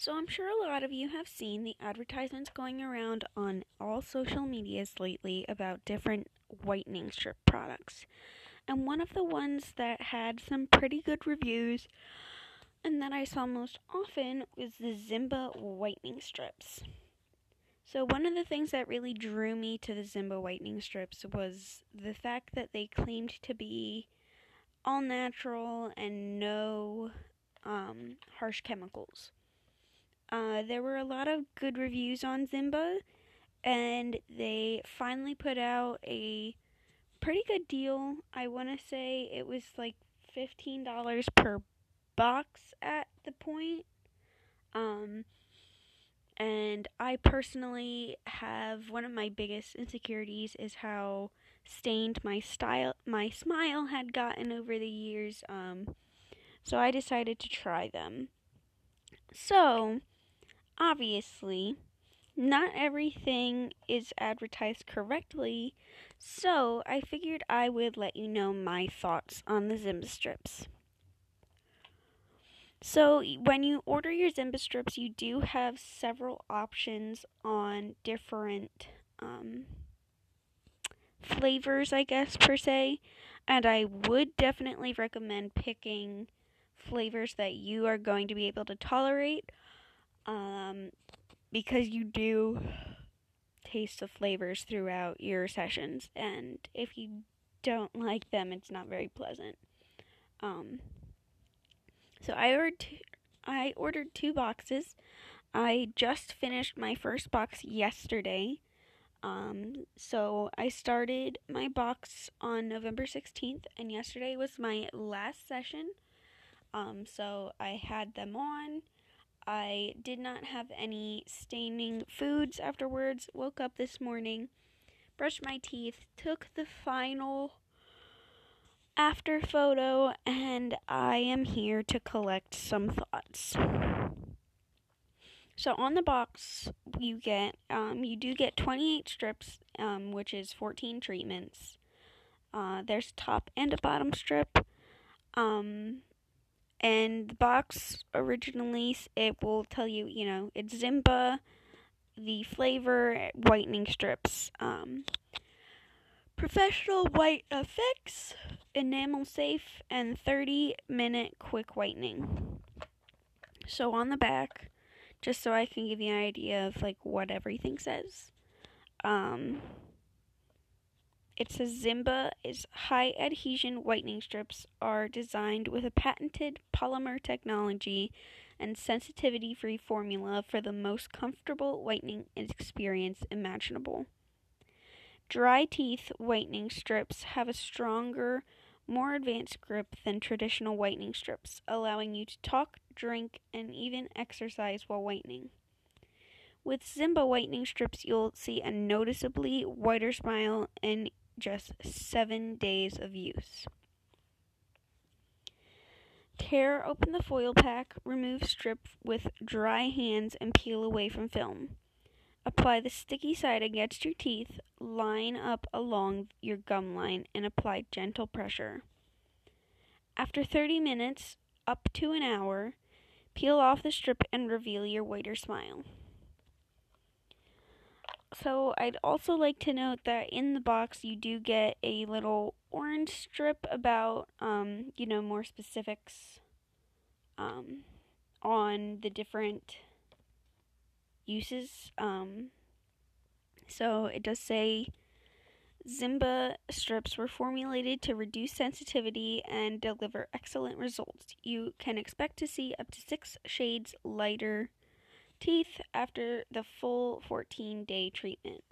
So I'm sure a lot of you have seen the advertisements going around on all social medias lately about different whitening strip products. And one of the ones that had some pretty good reviews and that I saw most often was the Zimba whitening strips. So, one of the things that really drew me to the Zimba whitening strips was the fact that they claimed to be all natural and no um, harsh chemicals. Uh, there were a lot of good reviews on Zimba, and they finally put out a pretty good deal. I want to say it was like $15 per box at the point. Um, and I personally have one of my biggest insecurities is how stained my style my smile had gotten over the years. Um, so I decided to try them. So, obviously, not everything is advertised correctly, so I figured I would let you know my thoughts on the Zimba strips. So, when you order your Zimba strips, you do have several options on different um, flavors, I guess, per se. And I would definitely recommend picking flavors that you are going to be able to tolerate um, because you do taste the flavors throughout your sessions, and if you don't like them, it's not very pleasant. Um, so I ordered two, I ordered two boxes. I just finished my first box yesterday. Um, so I started my box on November 16th, and yesterday was my last session. Um, so I had them on. I did not have any staining foods afterwards. Woke up this morning, brushed my teeth, took the final after photo, and I am here to collect some thoughts. So on the box, you get um, you do get 28 strips, um, which is 14 treatments. Uh, there's top and a bottom strip. Um, and the box originally it will tell you, you know, it's Zimba, the flavor, whitening strips, um, professional white effects, enamel safe, and 30 minute quick whitening. So on the back, just so I can give you an idea of like what everything says. Um, it says Zimba is high adhesion whitening strips are designed with a patented polymer technology and sensitivity free formula for the most comfortable whitening experience imaginable. Dry teeth whitening strips have a stronger, more advanced grip than traditional whitening strips, allowing you to talk, drink, and even exercise while whitening. With Zimba whitening strips, you'll see a noticeably whiter smile and just seven days of use. Tear open the foil pack, remove strip with dry hands, and peel away from film. Apply the sticky side against your teeth, line up along your gum line, and apply gentle pressure. After 30 minutes, up to an hour, peel off the strip and reveal your whiter smile. So I'd also like to note that in the box you do get a little orange strip about um, you know more specifics um, on the different uses. Um, so it does say Zimba strips were formulated to reduce sensitivity and deliver excellent results. You can expect to see up to six shades lighter teeth after the full 14 day treatment.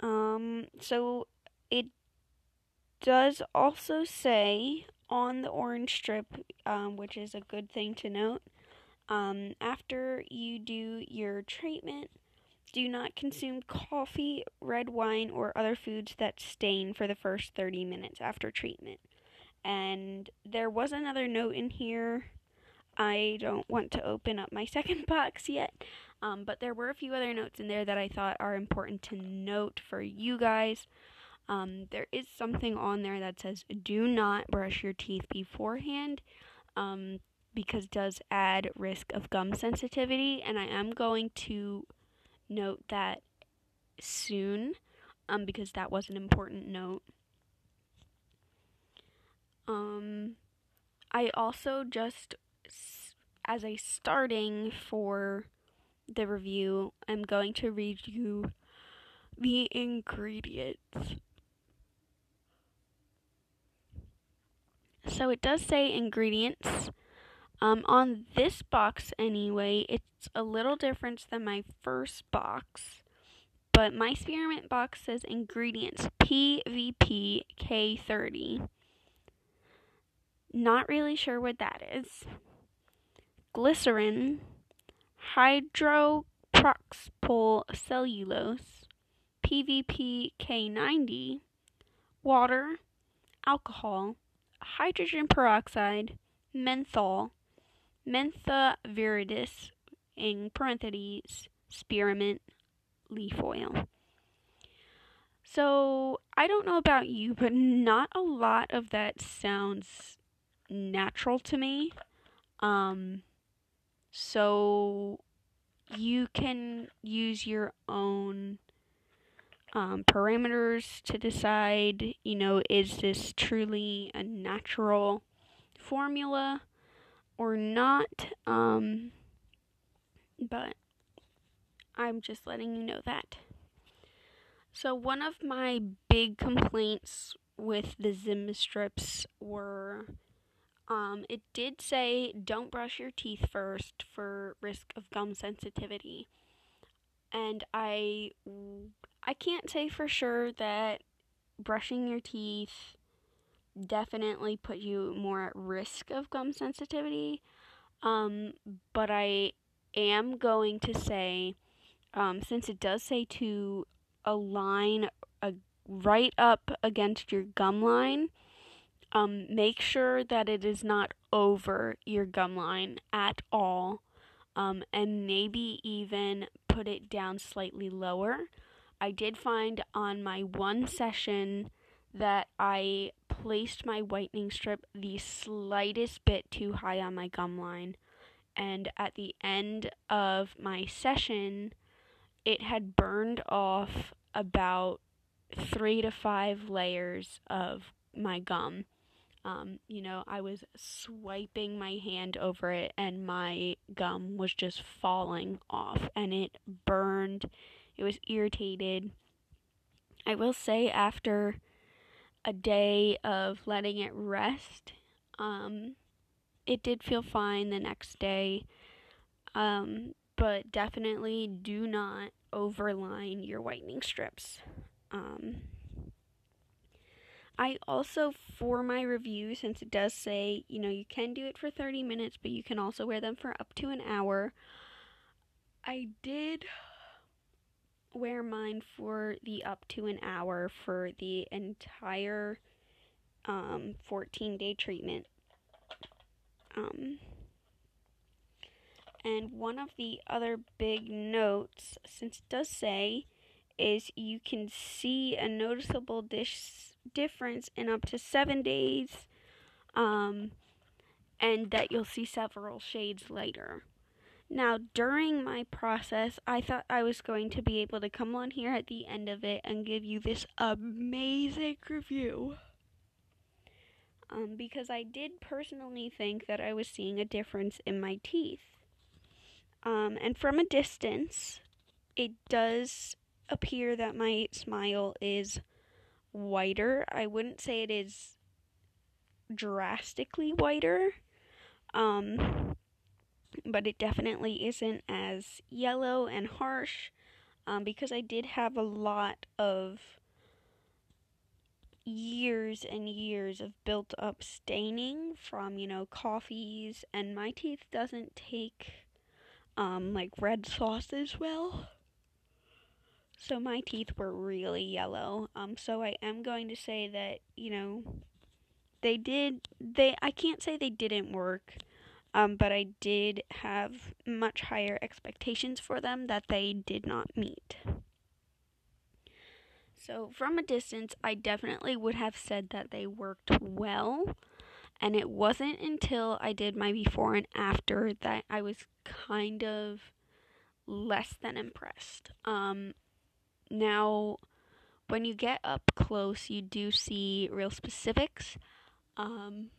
Um, so it does also say on the orange strip, um, which is a good thing to note, um, after you do your treatment, do not consume coffee, red wine, or other foods that stain for the first 30 minutes after treatment. And there was another note in here I don't want to open up my second box yet, um, but there were a few other notes in there that I thought are important to note for you guys. Um, there is something on there that says do not brush your teeth beforehand. Um, because it does add risk of gum sensitivity, and I am going to note that soon, um, because that was an important note. Um, I also just, as a starting for the review, I'm going to read you the ingredients. So it does say ingredients. Um, on this box, anyway, it's a little different than my first box. But my spearmint box says ingredients PVP K30. Not really sure what that is. Glycerin, hydroproxyl cellulose, PVP K90, water, alcohol, hydrogen peroxide, menthol, mentha viridis, in parentheses, spearmint, leaf oil. So, I don't know about you, but not a lot of that sounds natural to me. Um, so, you can use your own um, parameters to decide, you know, is this truly a natural formula or not? Um, but I'm just letting you know that. So, one of my big complaints with the Zim strips were um, it did say don't brush your teeth first for risk of gum sensitivity. And I I can't say for sure that brushing your teeth definitely put you more at risk of gum sensitivity. Um, but I am going to say, um, since it does say to align a, right up against your gum line, um, make sure that it is not over your gum line at all, um, and maybe even put it down slightly lower. I did find on my one session that I placed my whitening strip the slightest bit too high on my gum line. And at the end of my session, it had burned off about three to five layers of my gum. Um, you know, I was swiping my hand over it and my gum was just falling off and it burned. It was irritated. I will say, after a day of letting it rest, um, it did feel fine the next day. Um, but definitely do not overline your whitening strips. Um, I also, for my review, since it does say, you know, you can do it for 30 minutes, but you can also wear them for up to an hour, I did wear mine for the up to an hour for the entire um, 14 day treatment. Um, and one of the other big notes, since it does say, is you can see a noticeable dish difference in up to seven days, um, and that you'll see several shades later. Now, during my process, I thought I was going to be able to come on here at the end of it and give you this amazing review. Um, because I did personally think that I was seeing a difference in my teeth. Um, and from a distance, it does appear that my smile is whiter. I wouldn't say it is drastically whiter. Um, but it definitely isn't as yellow and harsh um, because I did have a lot of years and years of built up staining from you know coffees and my teeth doesn't take um, like red sauce as well so my teeth were really yellow um so I am going to say that you know they did they I can't say they didn't work um, but I did have much higher expectations for them that they did not meet. So, from a distance, I definitely would have said that they worked well. And it wasn't until I did my before and after that I was kind of less than impressed. Um, now, when you get up close, you do see real specifics. Um,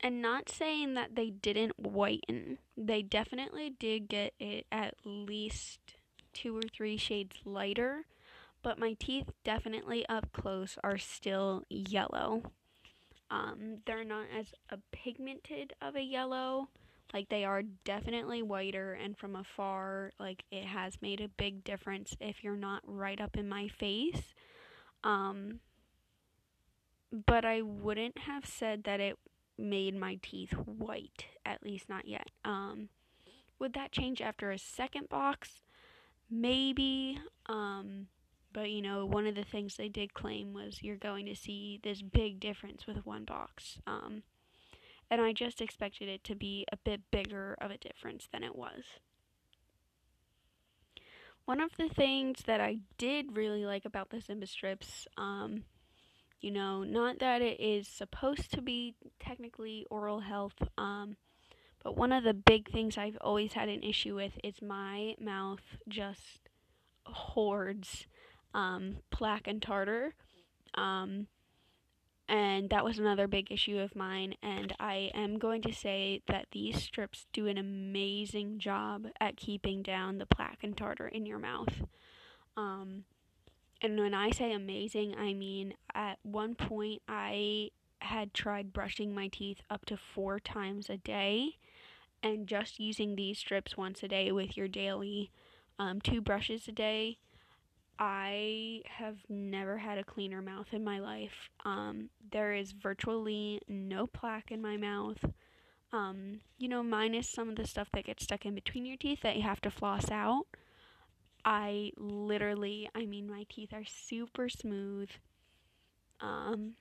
and not saying that they didn't whiten, they definitely did get it at least two or three shades lighter, but my teeth definitely up close are still yellow. Um, they're not as a pigmented of a yellow, like they are definitely whiter, and from afar, like it has made a big difference if you're not right up in my face. Um, but I wouldn't have said that it made my teeth white, at least not yet. Um, would that change after a second box? Maybe. Um, but you know, one of the things they did claim was you're going to see this big difference with one box. Um, and I just expected it to be a bit bigger of a difference than it was. One of the things that I did really like about the Zimba strips, um, you know, not that it is supposed to be technically oral health, um, but one of the big things I've always had an issue with is my mouth just hoards um, plaque and tartar. Um, and that was another big issue of mine. And I am going to say that these strips do an amazing job at keeping down the plaque and tartar in your mouth. Um, and when I say amazing, I mean at one point I had tried brushing my teeth up to four times a day, and just using these strips once a day with your daily um, two brushes a day. I have never had a cleaner mouth in my life. Um, there is virtually no plaque in my mouth. Um, you know, minus some of the stuff that gets stuck in between your teeth that you have to floss out. I literally, I mean, my teeth are super smooth, um,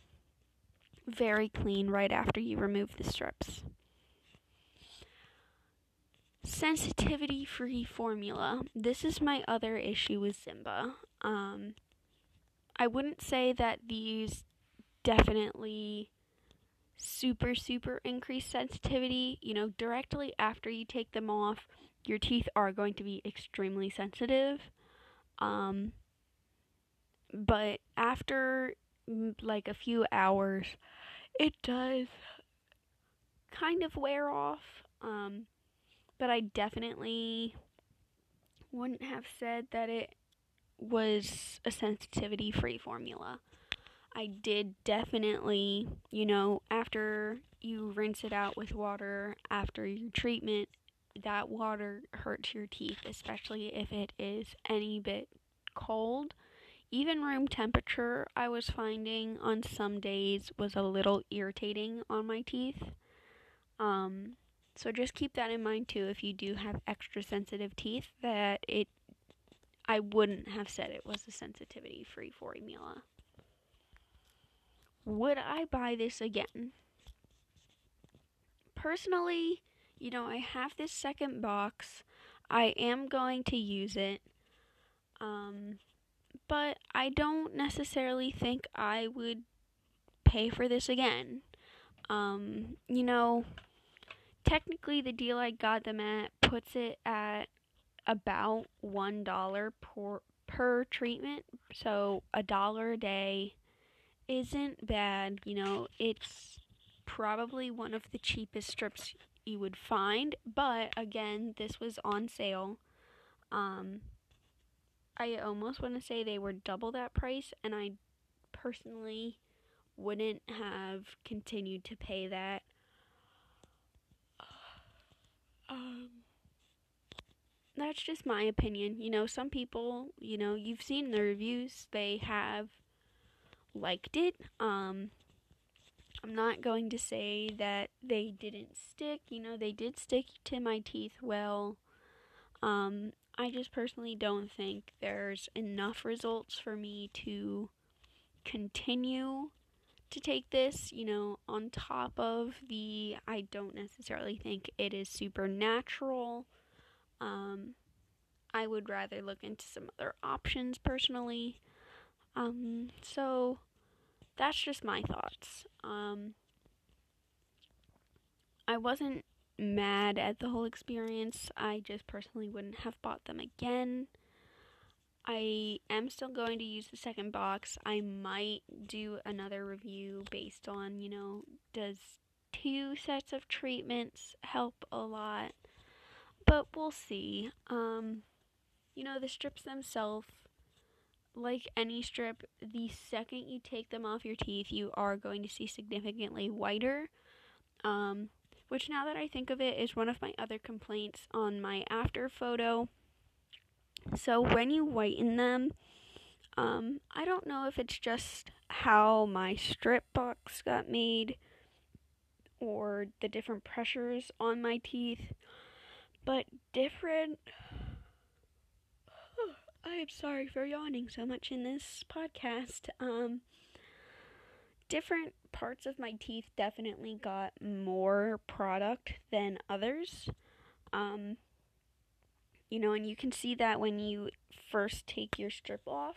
very clean right after you remove the strips. Sensitivity free formula. This is my other issue with Zimba. Um, I wouldn't say that these definitely super, super increase sensitivity. You know, directly after you take them off, your teeth are going to be extremely sensitive. Um, but after like a few hours, it does kind of wear off. Um, but I definitely wouldn't have said that it was a sensitivity free formula. I did definitely, you know, after you rinse it out with water after your treatment, that water hurts your teeth, especially if it is any bit cold. Even room temperature, I was finding on some days was a little irritating on my teeth. Um, so just keep that in mind too if you do have extra sensitive teeth that it I wouldn't have said it was a sensitivity free formula. Would I buy this again? Personally, you know, I have this second box. I am going to use it. Um, but I don't necessarily think I would pay for this again. Um, you know, technically the deal I got them at puts it at about one dollar per per treatment. So a dollar a day isn't bad. You know, it's probably one of the cheapest strips you would find. But again, this was on sale. Um, I almost want to say they were double that price, and I personally wouldn't have continued to pay that. Um, that's just my opinion. You know, some people, you know, you've seen the reviews, they have liked it. Um, I'm not going to say that they didn't stick. You know, they did stick to my teeth well. Um, I just personally don't think there's enough results for me to continue to take this, you know, on top of the I don't necessarily think it is supernatural. Um, I would rather look into some other options personally. Um, so that's just my thoughts. Um, I wasn't mad at the whole experience. I just personally wouldn't have bought them again. I am still going to use the second box. I might do another review based on, you know, does two sets of treatments help a lot? But we'll see. Um, you know, the strips themselves, like any strip, the second you take them off your teeth, you are going to see significantly whiter. Um, which now that I think of it is one of my other complaints on my after photo. So when you whiten them, um, I don't know if it's just how my strip box got made or the different pressures on my teeth, but different. I am sorry for yawning so much in this podcast. Um, different parts of my teeth definitely got more product than others. Um, you know, and you can see that when you first take your strip off.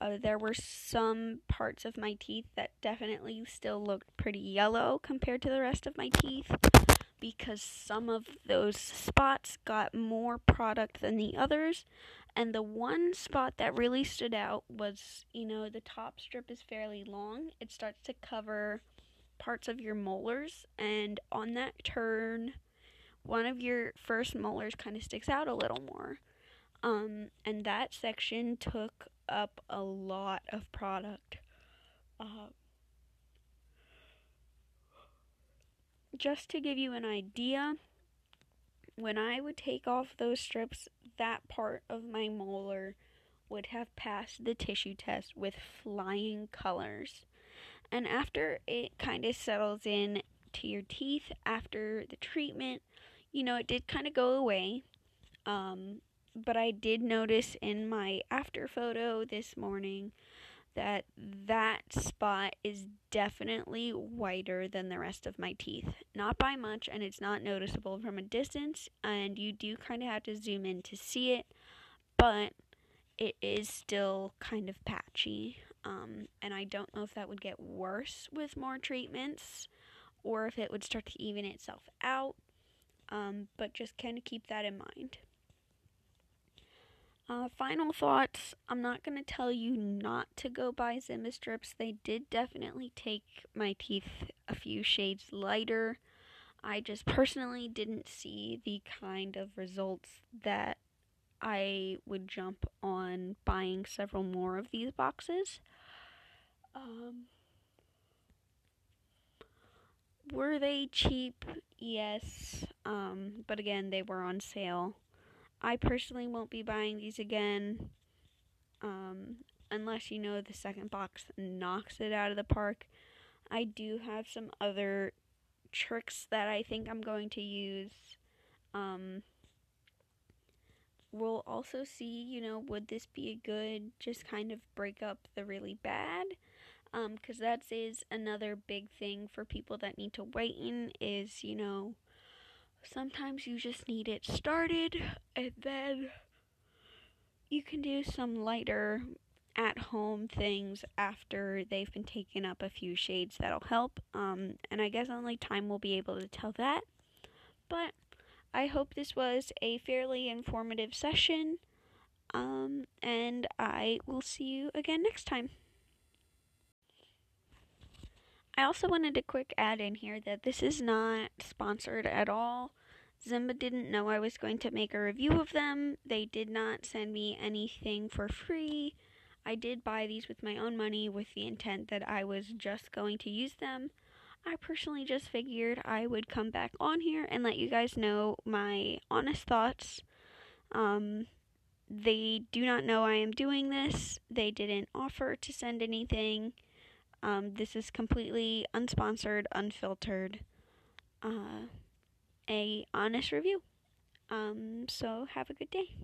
Uh, there were some parts of my teeth that definitely still looked pretty yellow compared to the rest of my teeth because some of those spots got more product than the others. And the one spot that really stood out was, you know, the top strip is fairly long. It starts to cover parts of your molars, and on that turn, one of your first molars kind of sticks out a little more. Um, and that section took up a lot of product. Uh, just to give you an idea, when I would take off those strips, that part of my molar would have passed the tissue test with flying colors. And after it kind of settles in to your teeth after the treatment, you know, it did kind of go away. Um, but I did notice in my after photo this morning that that spot is definitely whiter than the rest of my teeth. Not by much, and it's not noticeable from a distance, and you do kind of have to zoom in to see it, but it is still kind of patchy. Um, and I don't know if that would get worse with more treatments or if it would start to even itself out. Um, but just kind of keep that in mind. Uh, final thoughts. I'm not going to tell you not to go buy Zimba strips. They did definitely take my teeth a few shades lighter. I just personally didn't see the kind of results that I would jump on buying several more of these boxes. Um, were they cheap? Yes. Um, but again, they were on sale. I personally won't be buying these again. Um, unless you know the second box knocks it out of the park. I do have some other tricks that I think I'm going to use. Um, we'll also see, you know, would this be a good just kind of break up the really bad? Because um, that is another big thing for people that need to whiten is, you know, sometimes you just need it started and then you can do some lighter at home things after they've been taken up a few shades that'll help. Um, and I guess only time will be able to tell that. But I hope this was a fairly informative session. Um, and I will see you again next time. I also wanted to quick add in here that this is not sponsored at all. Zimba didn't know I was going to make a review of them. They did not send me anything for free. I did buy these with my own money with the intent that I was just going to use them. I personally just figured I would come back on here and let you guys know my honest thoughts. Um, they do not know I am doing this. They didn't offer to send anything. Um, this is completely unsponsored, unfiltered, uh, a honest review. Um, so have a good day.